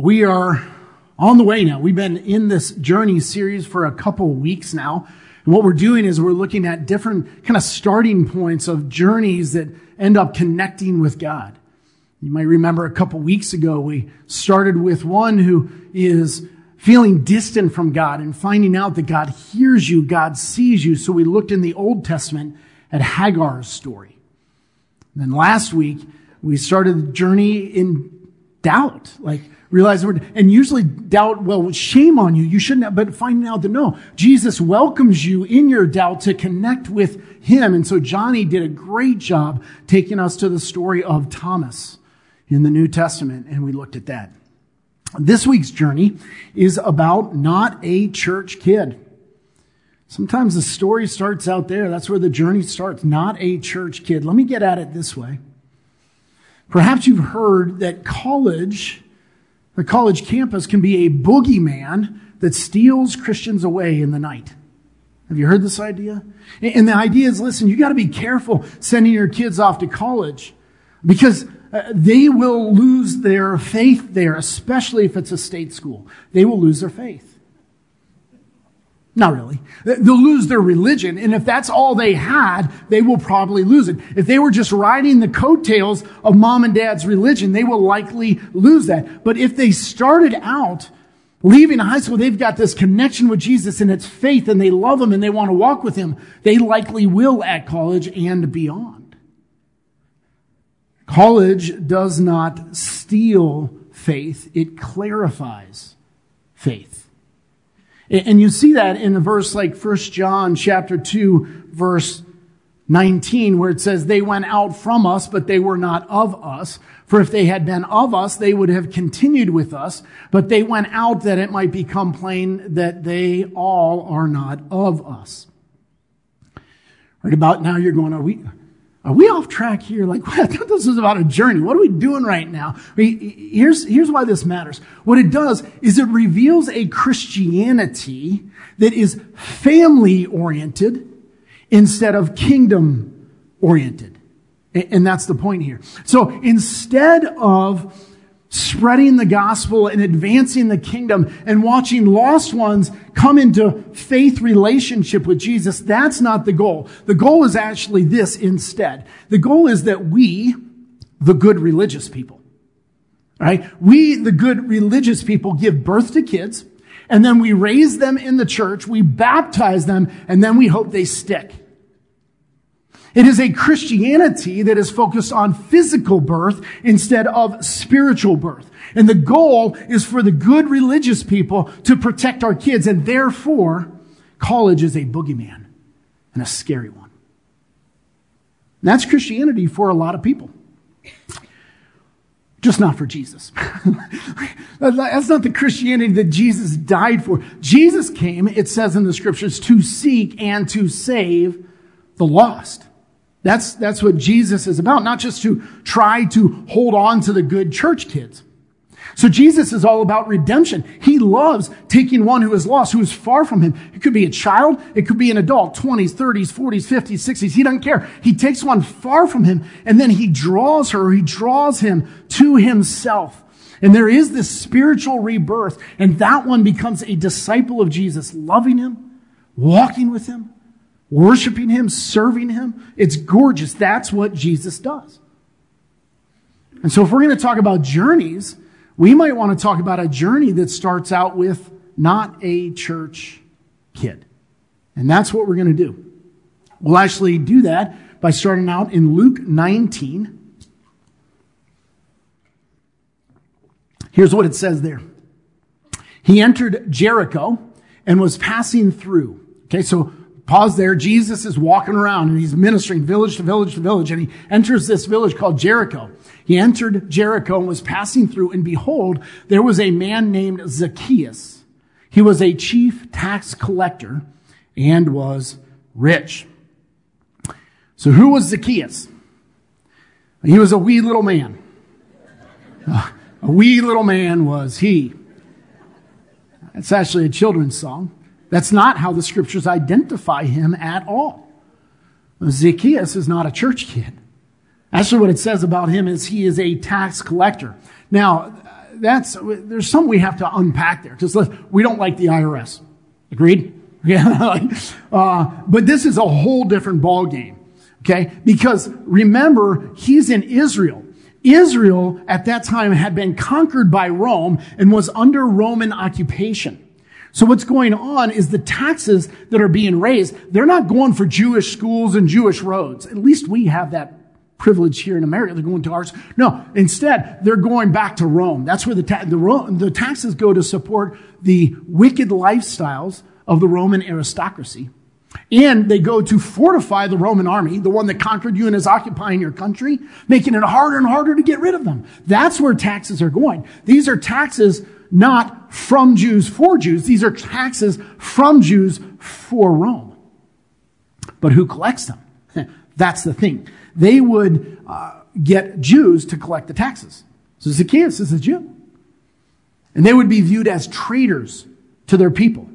We are on the way now. We've been in this journey series for a couple weeks now. And what we're doing is we're looking at different kind of starting points of journeys that end up connecting with God. You might remember a couple weeks ago, we started with one who is feeling distant from God and finding out that God hears you, God sees you. So we looked in the Old Testament at Hagar's story. And then last week, we started the journey in doubt. Like, realize the word, and usually doubt, well, shame on you. You shouldn't have, but finding out that no, Jesus welcomes you in your doubt to connect with him. And so Johnny did a great job taking us to the story of Thomas in the New Testament, and we looked at that. This week's journey is about not a church kid. Sometimes the story starts out there. That's where the journey starts. Not a church kid. Let me get at it this way. Perhaps you've heard that college the college campus can be a boogeyman that steals Christians away in the night. Have you heard this idea? And the idea is listen, you got to be careful sending your kids off to college because uh, they will lose their faith there, especially if it's a state school. They will lose their faith. Not really. They'll lose their religion. And if that's all they had, they will probably lose it. If they were just riding the coattails of mom and dad's religion, they will likely lose that. But if they started out leaving high school, they've got this connection with Jesus and it's faith and they love him and they want to walk with him, they likely will at college and beyond. College does not steal faith. It clarifies faith. And you see that in a verse like 1 John chapter 2 verse 19 where it says they went out from us but they were not of us. For if they had been of us they would have continued with us but they went out that it might become plain that they all are not of us. Right about now you're going are we are we off track here? Like, this was about a journey. What are we doing right now? Here's, here's why this matters. What it does is it reveals a Christianity that is family oriented instead of kingdom oriented. And that's the point here. So instead of spreading the gospel and advancing the kingdom and watching lost ones come into faith relationship with Jesus, that's not the goal. The goal is actually this instead. The goal is that we, the good religious people, right? We, the good religious people, give birth to kids and then we raise them in the church, we baptize them, and then we hope they stick. It is a Christianity that is focused on physical birth instead of spiritual birth. And the goal is for the good religious people to protect our kids. And therefore, college is a boogeyman and a scary one. And that's Christianity for a lot of people. Just not for Jesus. That's not the Christianity that Jesus died for. Jesus came, it says in the scriptures, to seek and to save the lost. That's, that's what Jesus is about, not just to try to hold on to the good church kids. So Jesus is all about redemption. He loves taking one who is lost, who is far from him. It could be a child. It could be an adult, 20s, 30s, 40s, 50s, 60s. He doesn't care. He takes one far from him and then he draws her, he draws him to himself. And there is this spiritual rebirth and that one becomes a disciple of Jesus, loving him, walking with him, worshiping Him, serving Him. It's gorgeous. That's what Jesus does. And so if we're going to talk about journeys, we might want to talk about a journey that starts out with not a church kid. And that's what we're going to do. We'll actually do that by starting out in Luke 19. Here's what it says there. He entered Jericho and was passing through. Okay, so Pause there. Jesus is walking around and he's ministering village to village to village and he enters this village called Jericho. He entered Jericho and was passing through and behold, there was a man named Zacchaeus. He was a chief tax collector and was rich. So who was Zacchaeus? He was a wee little man. A wee little man was he. It's actually a children's song. That's not how the scriptures identify him at all. Zacchaeus is not a church kid. Actually, what it says about him is he is a tax collector. Now, that's, there's some we have to unpack there because we don't like the IRS. Agreed? Yeah. uh, but this is a whole different ballgame. Okay. Because remember, he's in Israel. Israel at that time had been conquered by Rome and was under Roman occupation. So what's going on is the taxes that are being raised, they're not going for Jewish schools and Jewish roads. At least we have that privilege here in America. They're going to ours. No, instead, they're going back to Rome. That's where the, ta- the, the taxes go to support the wicked lifestyles of the Roman aristocracy. And they go to fortify the Roman army, the one that conquered you and is occupying your country, making it harder and harder to get rid of them. That's where taxes are going. These are taxes not from Jews for Jews. These are taxes from Jews for Rome. But who collects them? That's the thing. They would uh, get Jews to collect the taxes. So Zacchaeus is a Jew. And they would be viewed as traitors to their people.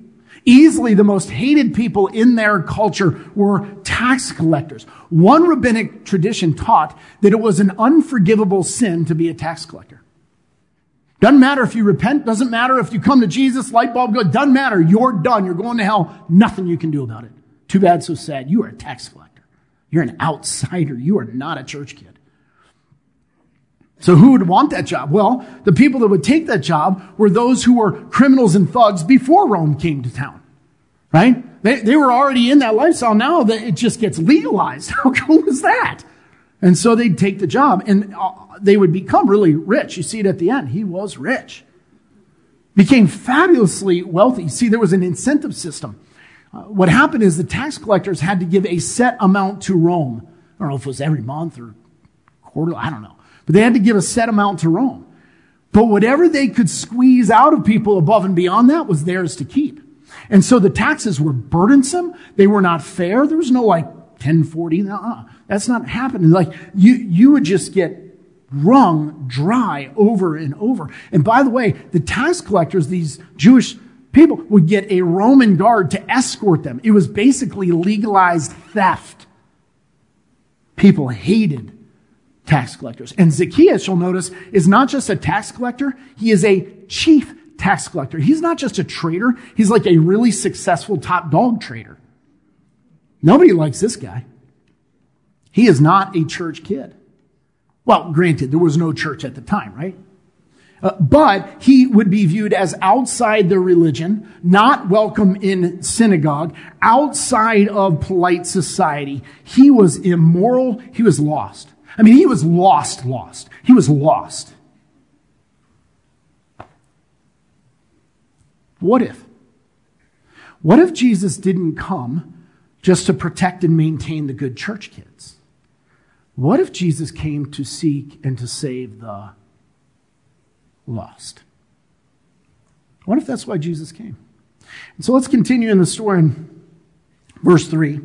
Easily the most hated people in their culture were tax collectors. One rabbinic tradition taught that it was an unforgivable sin to be a tax collector. Doesn't matter if you repent, doesn't matter if you come to Jesus, light bulb goes, doesn't matter. You're done. You're going to hell. Nothing you can do about it. Too bad, so sad. You are a tax collector. You're an outsider. You are not a church kid. So who would want that job? Well, the people that would take that job were those who were criminals and thugs before Rome came to town. Right? They, they were already in that lifestyle. Now that it just gets legalized. How cool is that? And so they'd take the job and uh, they would become really rich. You see it at the end. He was rich. Became fabulously wealthy. See, there was an incentive system. Uh, what happened is the tax collectors had to give a set amount to Rome. I don't know if it was every month or quarterly. I don't know. But they had to give a set amount to Rome. But whatever they could squeeze out of people above and beyond that was theirs to keep. And so the taxes were burdensome. They were not fair. There was no like 1040. Uh-uh. That's not happening. Like you, you would just get wrung dry over and over. And by the way, the tax collectors, these Jewish people would get a Roman guard to escort them. It was basically legalized theft. People hated tax collectors. And Zacchaeus, you'll notice, is not just a tax collector, he is a chief tax collector. He's not just a trader, he's like a really successful top dog trader. Nobody likes this guy. He is not a church kid. Well, granted, there was no church at the time, right? Uh, but he would be viewed as outside the religion, not welcome in synagogue, outside of polite society. He was immoral. He was lost. I mean, he was lost, lost. He was lost. What if? What if Jesus didn't come just to protect and maintain the good church kids? What if Jesus came to seek and to save the lost? What if that's why Jesus came? And so let's continue in the story in verse 3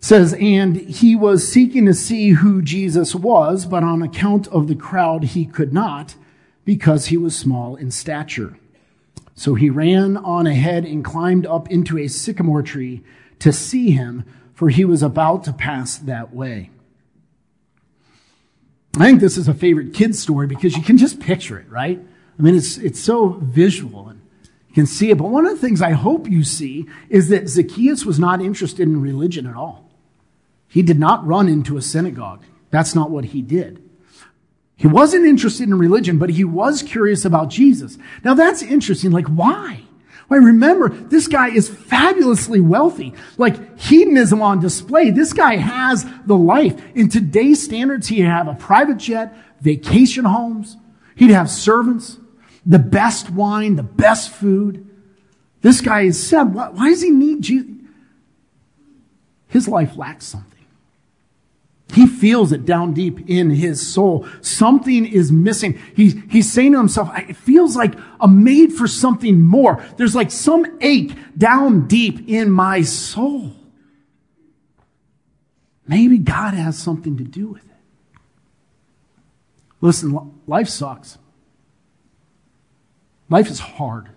says, and he was seeking to see who Jesus was, but on account of the crowd, he could not because he was small in stature. So he ran on ahead and climbed up into a sycamore tree to see him, for he was about to pass that way. I think this is a favorite kid's story because you can just picture it, right? I mean, it's, it's so visual and you can see it. But one of the things I hope you see is that Zacchaeus was not interested in religion at all. He did not run into a synagogue. That's not what he did. He wasn't interested in religion, but he was curious about Jesus. Now that's interesting. Like, why? Well, remember, this guy is fabulously wealthy. Like hedonism on display. This guy has the life. In today's standards, he'd have a private jet, vacation homes. He'd have servants, the best wine, the best food. This guy is said, why, why does he need Jesus? His life lacks something. He feels it down deep in his soul. Something is missing. He's, he's saying to himself, it feels like I'm made for something more. There's like some ache down deep in my soul. Maybe God has something to do with it. Listen, life sucks. Life is hard.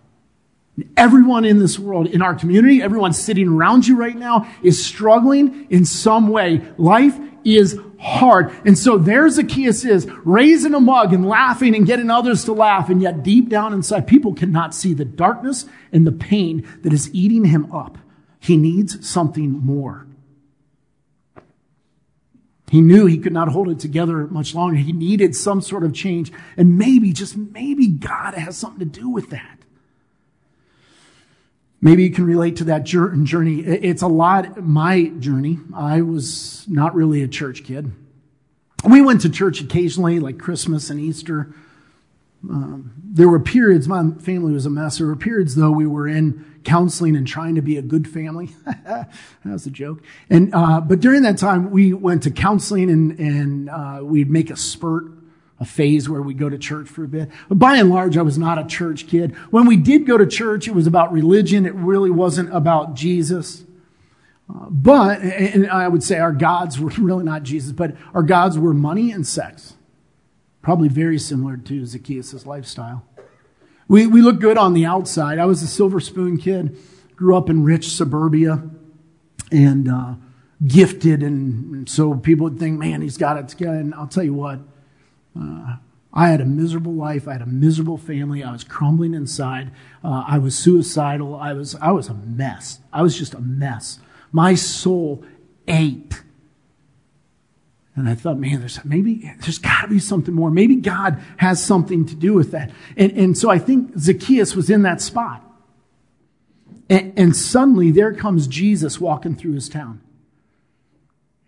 Everyone in this world, in our community, everyone sitting around you right now is struggling in some way. Life is hard. And so there Zacchaeus is, raising a mug and laughing and getting others to laugh. And yet deep down inside, people cannot see the darkness and the pain that is eating him up. He needs something more. He knew he could not hold it together much longer. He needed some sort of change. And maybe, just maybe God has something to do with that. Maybe you can relate to that journey. It's a lot, my journey. I was not really a church kid. We went to church occasionally, like Christmas and Easter. Um, there were periods, my family was a mess. There were periods, though, we were in counseling and trying to be a good family. that was a joke. And, uh, but during that time, we went to counseling and, and uh, we'd make a spurt a phase where we go to church for a bit. But by and large, I was not a church kid. When we did go to church, it was about religion. It really wasn't about Jesus. Uh, but, and I would say our gods were really not Jesus, but our gods were money and sex. Probably very similar to Zacchaeus' lifestyle. We, we look good on the outside. I was a silver spoon kid, grew up in rich suburbia, and uh, gifted. And, so people would think, man, he's got it together. And I'll tell you what, uh, I had a miserable life. I had a miserable family. I was crumbling inside. Uh, I was suicidal. I was, I was a mess. I was just a mess. My soul ached. And I thought, man, there's maybe there's got to be something more. Maybe God has something to do with that. And, and so I think Zacchaeus was in that spot. And, and suddenly there comes Jesus walking through his town.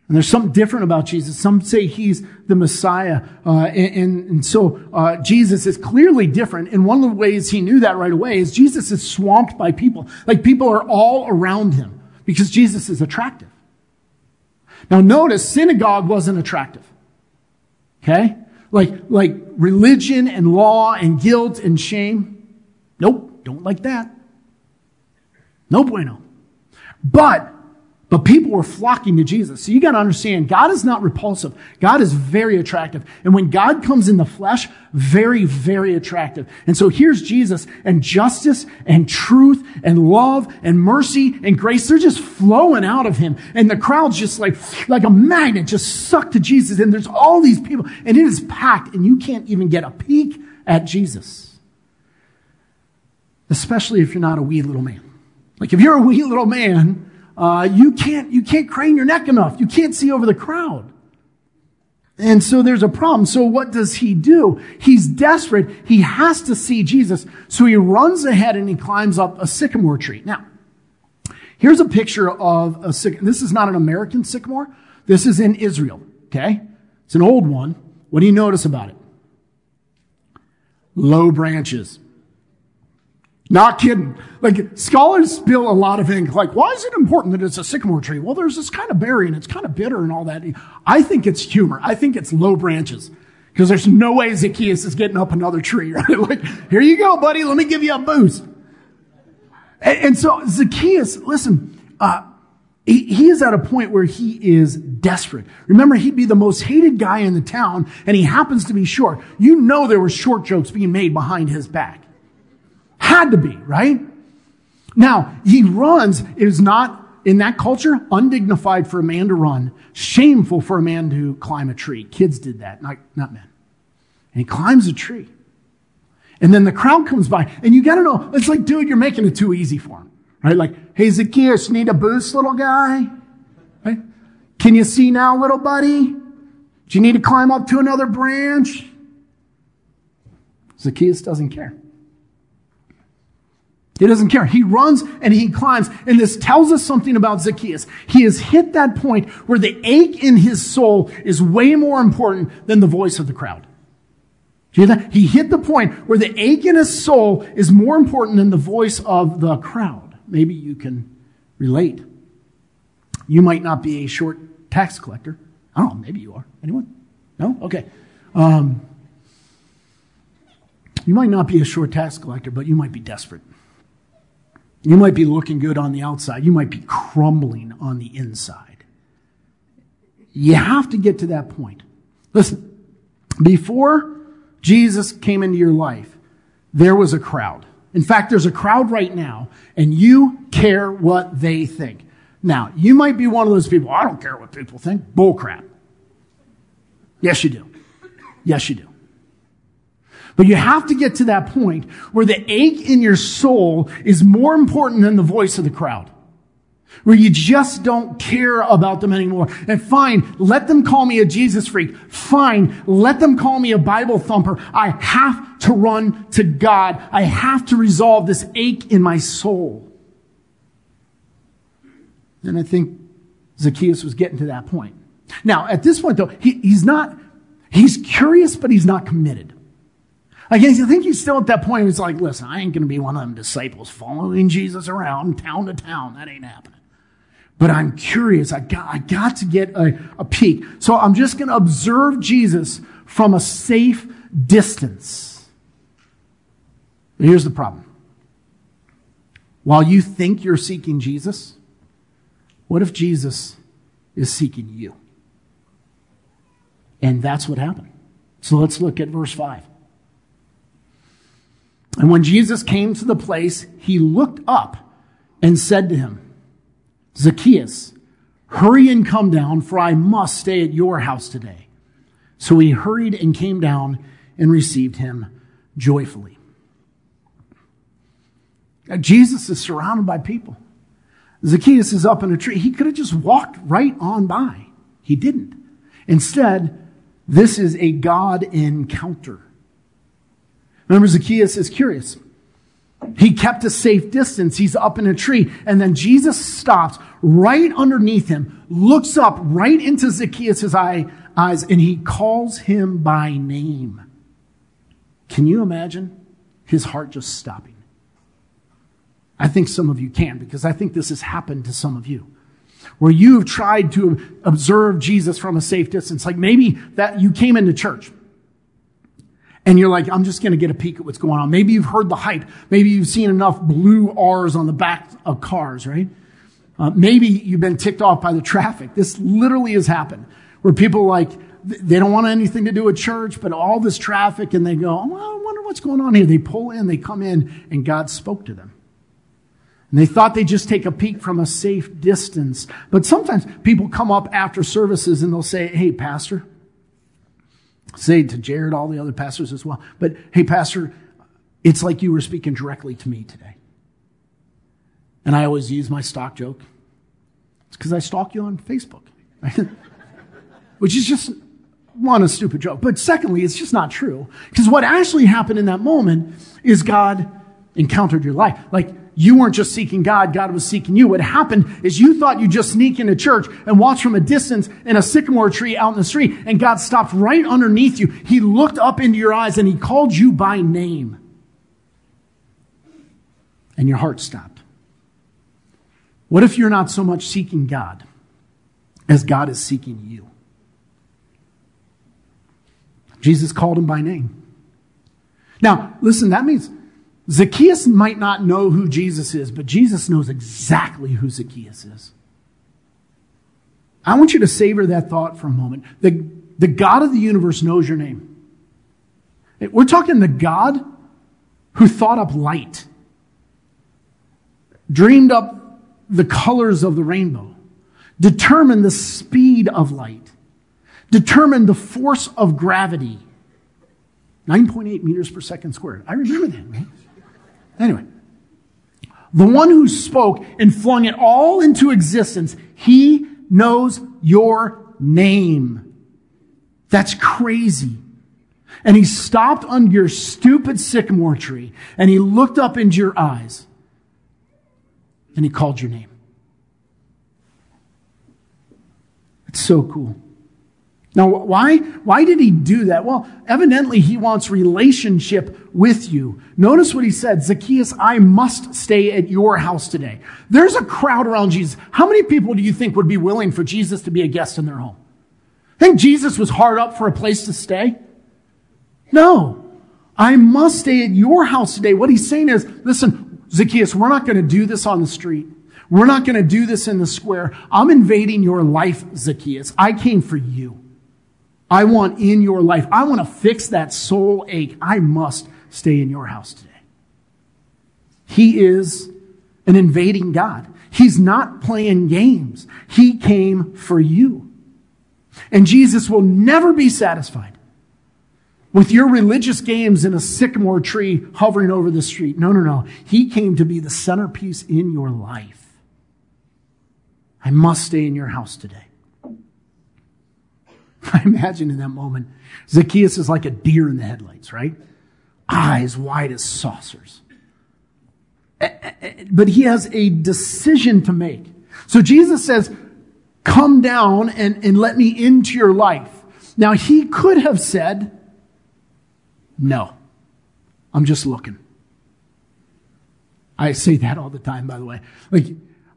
And there's something different about Jesus. Some say he's the Messiah. Uh, and, and, and, so uh, Jesus is clearly different. And one of the ways he knew that right away is Jesus is swamped by people. Like people are all around him because Jesus is attractive. Now notice synagogue wasn't attractive. Okay? Like, like religion and law and guilt and shame. Nope, don't like that. No bueno. But but people were flocking to Jesus. So you got to understand, God is not repulsive. God is very attractive. And when God comes in the flesh, very, very attractive. And so here's Jesus and justice and truth and love and mercy and grace. They're just flowing out of him. And the crowd's just like, like a magnet just sucked to Jesus. And there's all these people and it is packed and you can't even get a peek at Jesus. Especially if you're not a wee little man. Like if you're a wee little man, uh, you can't you can't crane your neck enough. You can't see over the crowd. And so there's a problem. So what does he do? He's desperate. He has to see Jesus. So he runs ahead and he climbs up a sycamore tree. Now, here's a picture of a sycamore. This is not an American sycamore. This is in Israel. Okay. It's an old one. What do you notice about it? Low branches. Not kidding. Like, scholars spill a lot of ink. Like, why is it important that it's a sycamore tree? Well, there's this kind of berry and it's kind of bitter and all that. I think it's humor. I think it's low branches. Because there's no way Zacchaeus is getting up another tree, right? like, here you go, buddy. Let me give you a boost. And, and so Zacchaeus, listen, uh, he, he is at a point where he is desperate. Remember, he'd be the most hated guy in the town, and he happens to be short. You know there were short jokes being made behind his back. Had to be, right? Now, he runs. It is not, in that culture, undignified for a man to run, shameful for a man to climb a tree. Kids did that, not, not men. And he climbs a tree. And then the crowd comes by, and you gotta know, it's like, dude, you're making it too easy for him. Right? Like, hey, Zacchaeus, need a boost, little guy? Right? Can you see now, little buddy? Do you need to climb up to another branch? Zacchaeus doesn't care. He doesn't care. He runs and he climbs. And this tells us something about Zacchaeus. He has hit that point where the ache in his soul is way more important than the voice of the crowd. Do you hear that? He hit the point where the ache in his soul is more important than the voice of the crowd. Maybe you can relate. You might not be a short tax collector. I don't know. Maybe you are. Anyone? No? Okay. Um, you might not be a short tax collector, but you might be desperate. You might be looking good on the outside. You might be crumbling on the inside. You have to get to that point. Listen, before Jesus came into your life, there was a crowd. In fact, there's a crowd right now, and you care what they think. Now, you might be one of those people, I don't care what people think. Bullcrap. Yes, you do. Yes, you do. But you have to get to that point where the ache in your soul is more important than the voice of the crowd. Where you just don't care about them anymore. And fine, let them call me a Jesus freak. Fine, let them call me a Bible thumper. I have to run to God. I have to resolve this ache in my soul. And I think Zacchaeus was getting to that point. Now, at this point though, he, he's not, he's curious, but he's not committed. I guess I think he's still at that point he's like, listen, I ain't going to be one of them disciples following Jesus around town to town. That ain't happening. But I'm curious. I got, I got to get a, a peek. So I'm just going to observe Jesus from a safe distance. But here's the problem. While you think you're seeking Jesus, what if Jesus is seeking you? And that's what happened. So let's look at verse 5. And when Jesus came to the place, he looked up and said to him, Zacchaeus, hurry and come down, for I must stay at your house today. So he hurried and came down and received him joyfully. Now, Jesus is surrounded by people. Zacchaeus is up in a tree. He could have just walked right on by. He didn't. Instead, this is a God encounter. Remember, Zacchaeus is curious. He kept a safe distance. He's up in a tree. And then Jesus stops right underneath him, looks up right into Zacchaeus' eye, eyes, and he calls him by name. Can you imagine his heart just stopping? I think some of you can because I think this has happened to some of you. Where you've tried to observe Jesus from a safe distance. Like maybe that you came into church and you're like, I'm just going to get a peek at what's going on. Maybe you've heard the hype. Maybe you've seen enough blue R's on the back of cars, right? Uh, maybe you've been ticked off by the traffic. This literally has happened where people like, they don't want anything to do with church, but all this traffic and they go, oh, I wonder what's going on here. They pull in, they come in and God spoke to them. And they thought they'd just take a peek from a safe distance. But sometimes people come up after services and they'll say, Hey, pastor, say to Jared, all the other pastors as well. But hey, Pastor, it's like you were speaking directly to me today. And I always use my stock joke. It's because I stalk you on Facebook, which is just one, a stupid joke. But secondly, it's just not true. Because what actually happened in that moment is God encountered your life. Like, you weren't just seeking God, God was seeking you. What happened is you thought you'd just sneak into church and watch from a distance in a sycamore tree out in the street, and God stopped right underneath you. He looked up into your eyes and He called you by name. And your heart stopped. What if you're not so much seeking God as God is seeking you? Jesus called him by name. Now, listen, that means Zacchaeus might not know who Jesus is, but Jesus knows exactly who Zacchaeus is. I want you to savor that thought for a moment. The, the God of the universe knows your name. We're talking the God who thought up light, dreamed up the colors of the rainbow, determined the speed of light, determined the force of gravity. 9.8 meters per second squared. I remember that? Anyway, the one who spoke and flung it all into existence, he knows your name. That's crazy. And he stopped under your stupid sycamore tree and he looked up into your eyes and he called your name. It's so cool. Now, why, why did he do that? Well, evidently he wants relationship with you. Notice what he said, Zacchaeus, I must stay at your house today. There's a crowd around Jesus. How many people do you think would be willing for Jesus to be a guest in their home? Think Jesus was hard up for a place to stay? No. I must stay at your house today. What he's saying is, listen, Zacchaeus, we're not going to do this on the street. We're not going to do this in the square. I'm invading your life, Zacchaeus. I came for you. I want in your life. I want to fix that soul ache. I must stay in your house today. He is an invading God. He's not playing games. He came for you. And Jesus will never be satisfied with your religious games in a sycamore tree hovering over the street. No, no, no. He came to be the centerpiece in your life. I must stay in your house today. I imagine in that moment, Zacchaeus is like a deer in the headlights, right? Eyes wide as saucers. Eh, eh, eh, but he has a decision to make. So Jesus says, Come down and, and let me into your life. Now, he could have said, No, I'm just looking. I say that all the time, by the way. Like,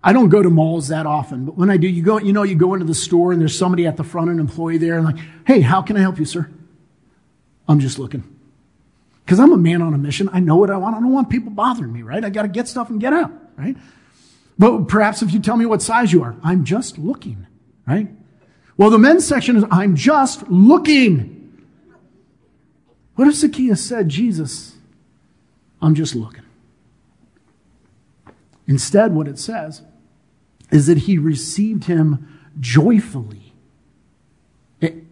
I don't go to malls that often, but when I do, you go, you know, you go into the store and there's somebody at the front, an employee there, and like, hey, how can I help you, sir? I'm just looking. Because I'm a man on a mission. I know what I want. I don't want people bothering me, right? I got to get stuff and get out, right? But perhaps if you tell me what size you are, I'm just looking, right? Well, the men's section is, I'm just looking. What if Zacchaeus said, Jesus, I'm just looking? Instead, what it says is that he received him joyfully. It,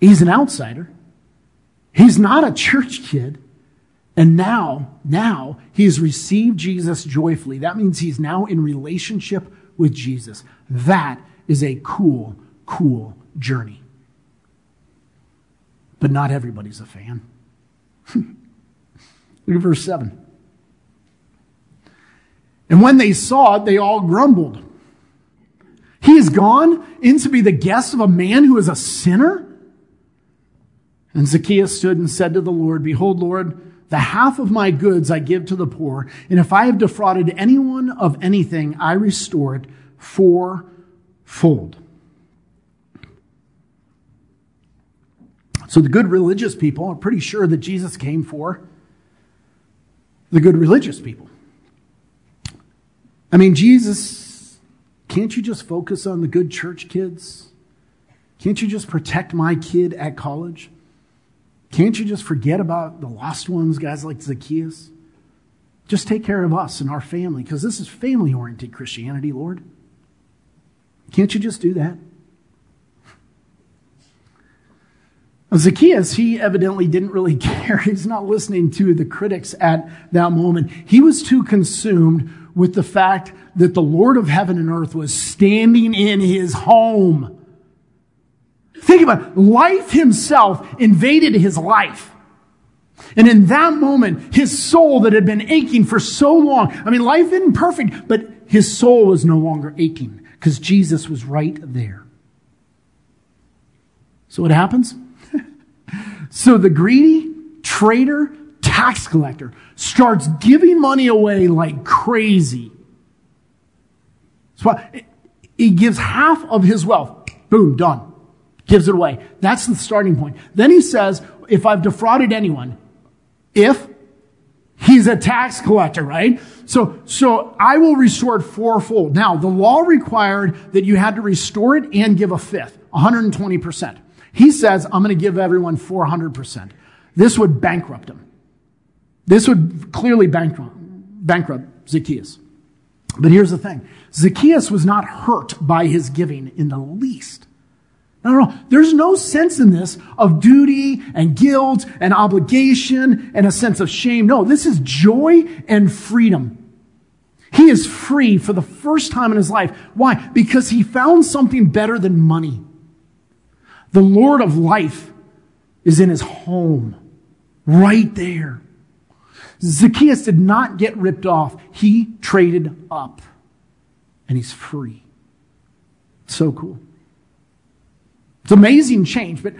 he's an outsider. He's not a church kid. And now, now he has received Jesus joyfully. That means he's now in relationship with Jesus. That is a cool, cool journey. But not everybody's a fan. Look at verse 7. And when they saw it, they all grumbled. He is gone in to be the guest of a man who is a sinner? And Zacchaeus stood and said to the Lord, Behold, Lord, the half of my goods I give to the poor, and if I have defrauded anyone of anything, I restore it fourfold. So the good religious people are pretty sure that Jesus came for the good religious people. I mean, Jesus, can't you just focus on the good church kids? Can't you just protect my kid at college? Can't you just forget about the lost ones, guys like Zacchaeus? Just take care of us and our family, because this is family oriented Christianity, Lord. Can't you just do that? Zacchaeus, he evidently didn't really care. He's not listening to the critics at that moment. He was too consumed with the fact that the Lord of heaven and earth was standing in his home. Think about it. Life himself invaded his life. And in that moment, his soul that had been aching for so long, I mean, life isn't perfect, but his soul was no longer aching because Jesus was right there. So what happens? so the greedy traitor tax collector starts giving money away like crazy. So he gives half of his wealth. Boom, done. Gives it away. That's the starting point. Then he says, if I've defrauded anyone, if he's a tax collector, right? So, so I will restore it fourfold. Now, the law required that you had to restore it and give a fifth, 120%. He says, I'm going to give everyone 400%. This would bankrupt him. This would clearly bankrupt, bankrupt Zacchaeus. But here's the thing Zacchaeus was not hurt by his giving in the least. There's no sense in this of duty and guilt and obligation and a sense of shame. No, this is joy and freedom. He is free for the first time in his life. Why? Because he found something better than money. The Lord of life is in his home, right there. Zacchaeus did not get ripped off. He traded up and he's free. So cool. It's amazing change, but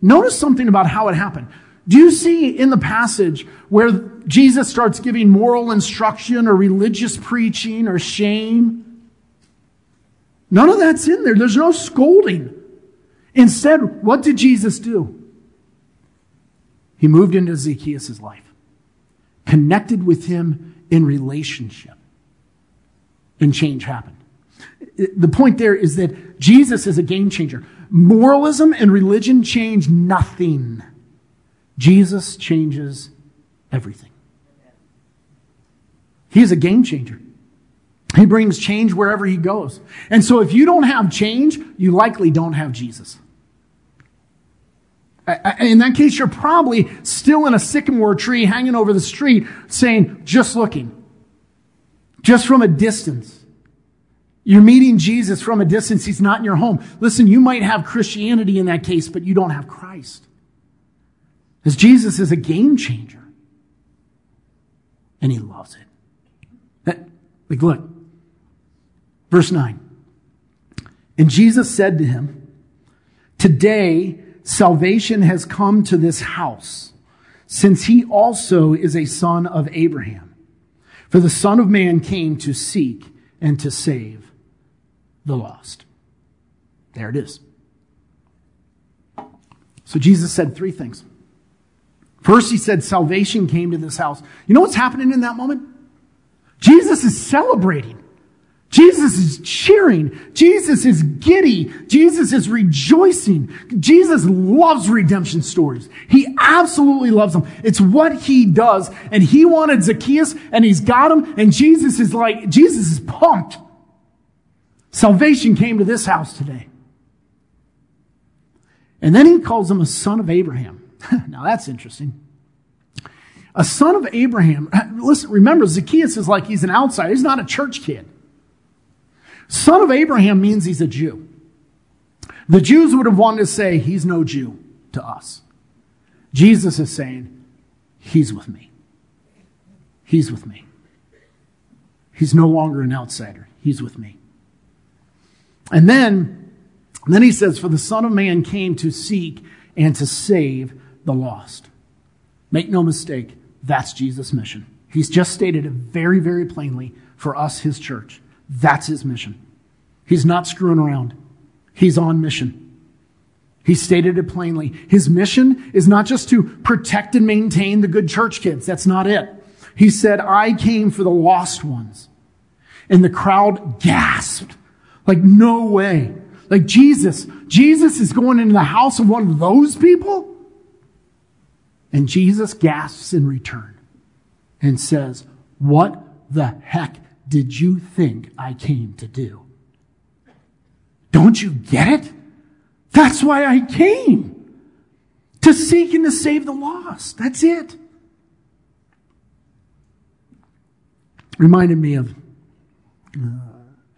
notice something about how it happened. Do you see in the passage where Jesus starts giving moral instruction or religious preaching or shame? None of that's in there. There's no scolding. Instead, what did Jesus do? He moved into Zacchaeus' life connected with him in relationship. And change happened. The point there is that Jesus is a game changer. Moralism and religion change nothing. Jesus changes everything. He is a game changer. He brings change wherever he goes. And so if you don't have change, you likely don't have Jesus. In that case, you're probably still in a sycamore tree hanging over the street saying, just looking, just from a distance. You're meeting Jesus from a distance. He's not in your home. Listen, you might have Christianity in that case, but you don't have Christ. Because Jesus is a game changer. And he loves it. Like, look, verse 9. And Jesus said to him, Today, salvation has come to this house, since he also is a son of Abraham. For the Son of Man came to seek and to save the lost. There it is. So Jesus said three things. First, he said salvation came to this house. You know what's happening in that moment? Jesus is celebrating. Jesus is cheering. Jesus is giddy. Jesus is rejoicing. Jesus loves redemption stories. He absolutely loves them. It's what he does. And he wanted Zacchaeus and he's got him. And Jesus is like, Jesus is pumped. Salvation came to this house today. And then he calls him a son of Abraham. now that's interesting. A son of Abraham. Listen, remember, Zacchaeus is like he's an outsider. He's not a church kid. Son of Abraham means he's a Jew. The Jews would have wanted to say, he's no Jew to us. Jesus is saying, he's with me. He's with me. He's no longer an outsider. He's with me. And then, then he says, for the Son of Man came to seek and to save the lost. Make no mistake, that's Jesus' mission. He's just stated it very, very plainly for us, his church. That's his mission. He's not screwing around. He's on mission. He stated it plainly. His mission is not just to protect and maintain the good church kids. That's not it. He said, I came for the lost ones. And the crowd gasped. Like, no way. Like, Jesus, Jesus is going into the house of one of those people? And Jesus gasps in return and says, What the heck did you think I came to do? Don't you get it? That's why I came. To seek and to save the lost. That's it. Reminded me of uh,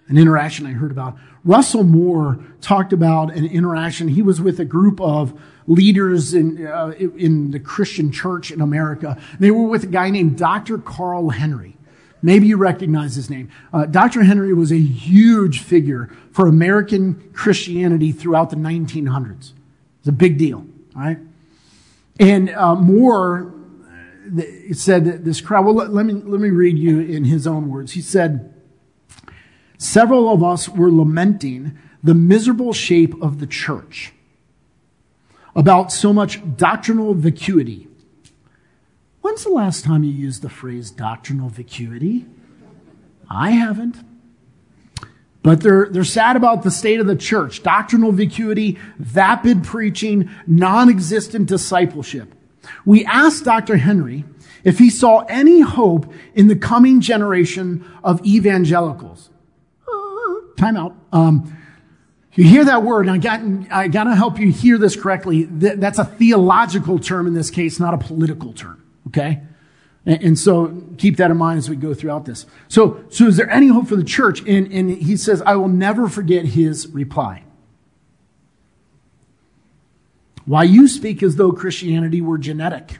an interaction I heard about. Russell Moore talked about an interaction. He was with a group of leaders in, uh, in the Christian church in America. They were with a guy named Dr. Carl Henry. Maybe you recognize his name. Uh, Dr. Henry was a huge figure for American Christianity throughout the 1900s. It's a big deal, right? And uh, Moore uh, said that this crowd, well, let, let, me, let me read you in his own words. He said, Several of us were lamenting the miserable shape of the church about so much doctrinal vacuity When's the last time you used the phrase doctrinal vacuity? I haven't. But they're, they're sad about the state of the church. Doctrinal vacuity, vapid preaching, non-existent discipleship. We asked Dr. Henry if he saw any hope in the coming generation of evangelicals. time out. Um, you hear that word, I got, I got to help you hear this correctly. That's a theological term in this case, not a political term. Okay? And, so keep that in mind as we go throughout this. So, so is there any hope for the church? And, and he says, I will never forget his reply. Why you speak as though Christianity were genetic.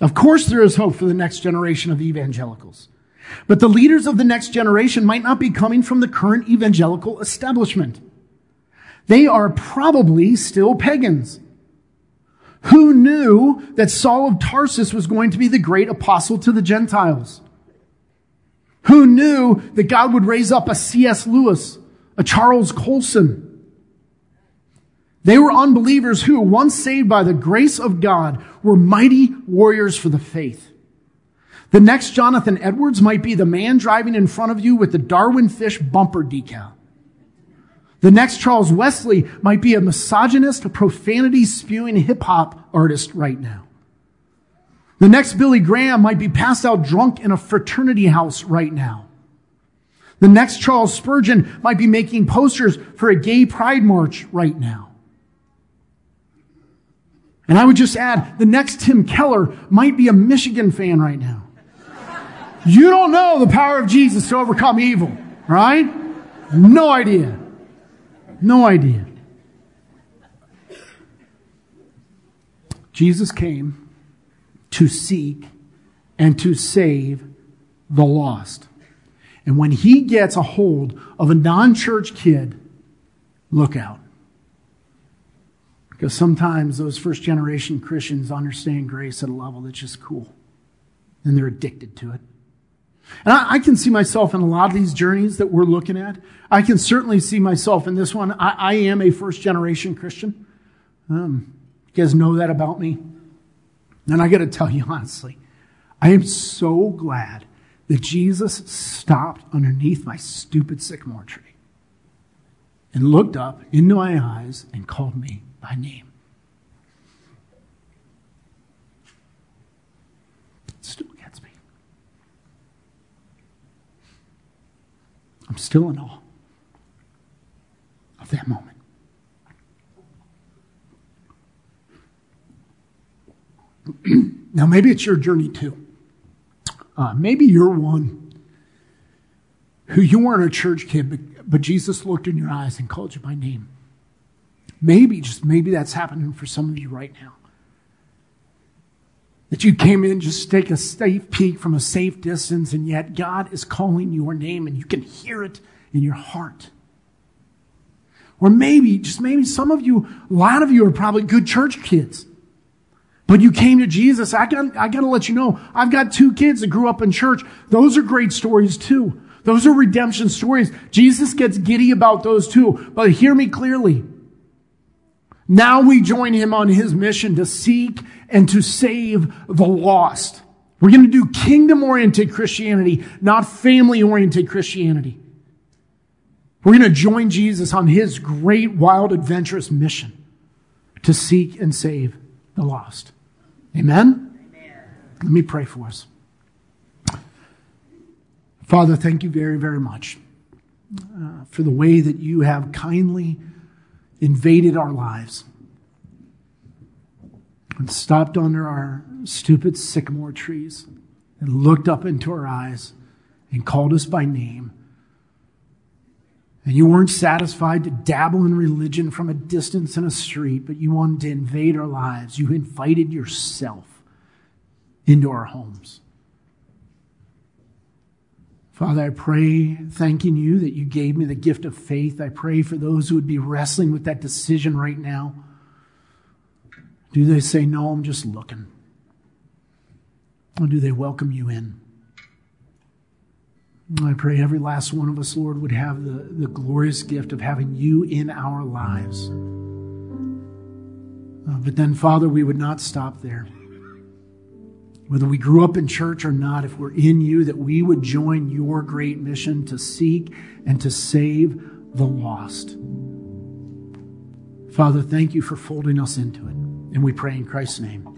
Of course, there is hope for the next generation of evangelicals. But the leaders of the next generation might not be coming from the current evangelical establishment. They are probably still pagans. Who knew that Saul of Tarsus was going to be the great apostle to the Gentiles? Who knew that God would raise up a C.S. Lewis, a Charles Colson? They were unbelievers who, once saved by the grace of God, were mighty warriors for the faith. The next Jonathan Edwards might be the man driving in front of you with the Darwin Fish bumper decal. The next Charles Wesley might be a misogynist, a profanity spewing hip hop artist right now. The next Billy Graham might be passed out drunk in a fraternity house right now. The next Charles Spurgeon might be making posters for a gay pride march right now. And I would just add, the next Tim Keller might be a Michigan fan right now. You don't know the power of Jesus to overcome evil, right? No idea. No idea. Jesus came to seek and to save the lost. And when he gets a hold of a non church kid, look out. Because sometimes those first generation Christians understand grace at a level that's just cool. And they're addicted to it. And I, I, can see myself in a lot of these journeys that we're looking at. I can certainly see myself in this one. I, I am a first generation Christian. Um, you guys know that about me. And I got to tell you honestly, I am so glad that Jesus stopped underneath my stupid sycamore tree and looked up into my eyes and called me by name. It still gets me. I'm still in awe of that moment. now, maybe it's your journey too. Uh, maybe you're one who you weren't a church kid, but, but Jesus looked in your eyes and called you by name. Maybe, just maybe that's happening for some of you right now. That you came in just to take a safe peek from a safe distance, and yet God is calling your name and you can hear it in your heart. Or maybe, just maybe some of you, a lot of you are probably good church kids. But you came to Jesus. I got, I got to let you know, I've got two kids that grew up in church. Those are great stories too. Those are redemption stories. Jesus gets giddy about those too. But hear me clearly. Now we join him on his mission to seek and to save the lost. We're going to do kingdom oriented Christianity, not family oriented Christianity. We're going to join Jesus on his great, wild, adventurous mission to seek and save the lost. Amen? Amen? Let me pray for us. Father, thank you very, very much uh, for the way that you have kindly invaded our lives and stopped under our stupid sycamore trees and looked up into our eyes and called us by name and you weren't satisfied to dabble in religion from a distance in a street, but you wanted to invade our lives. You invited yourself into our homes. Father, I pray, thanking you that you gave me the gift of faith. I pray for those who would be wrestling with that decision right now. Do they say, No, I'm just looking? Or do they welcome you in? I pray every last one of us, Lord, would have the, the glorious gift of having you in our lives. Uh, but then, Father, we would not stop there. Whether we grew up in church or not, if we're in you, that we would join your great mission to seek and to save the lost. Father, thank you for folding us into it. And we pray in Christ's name.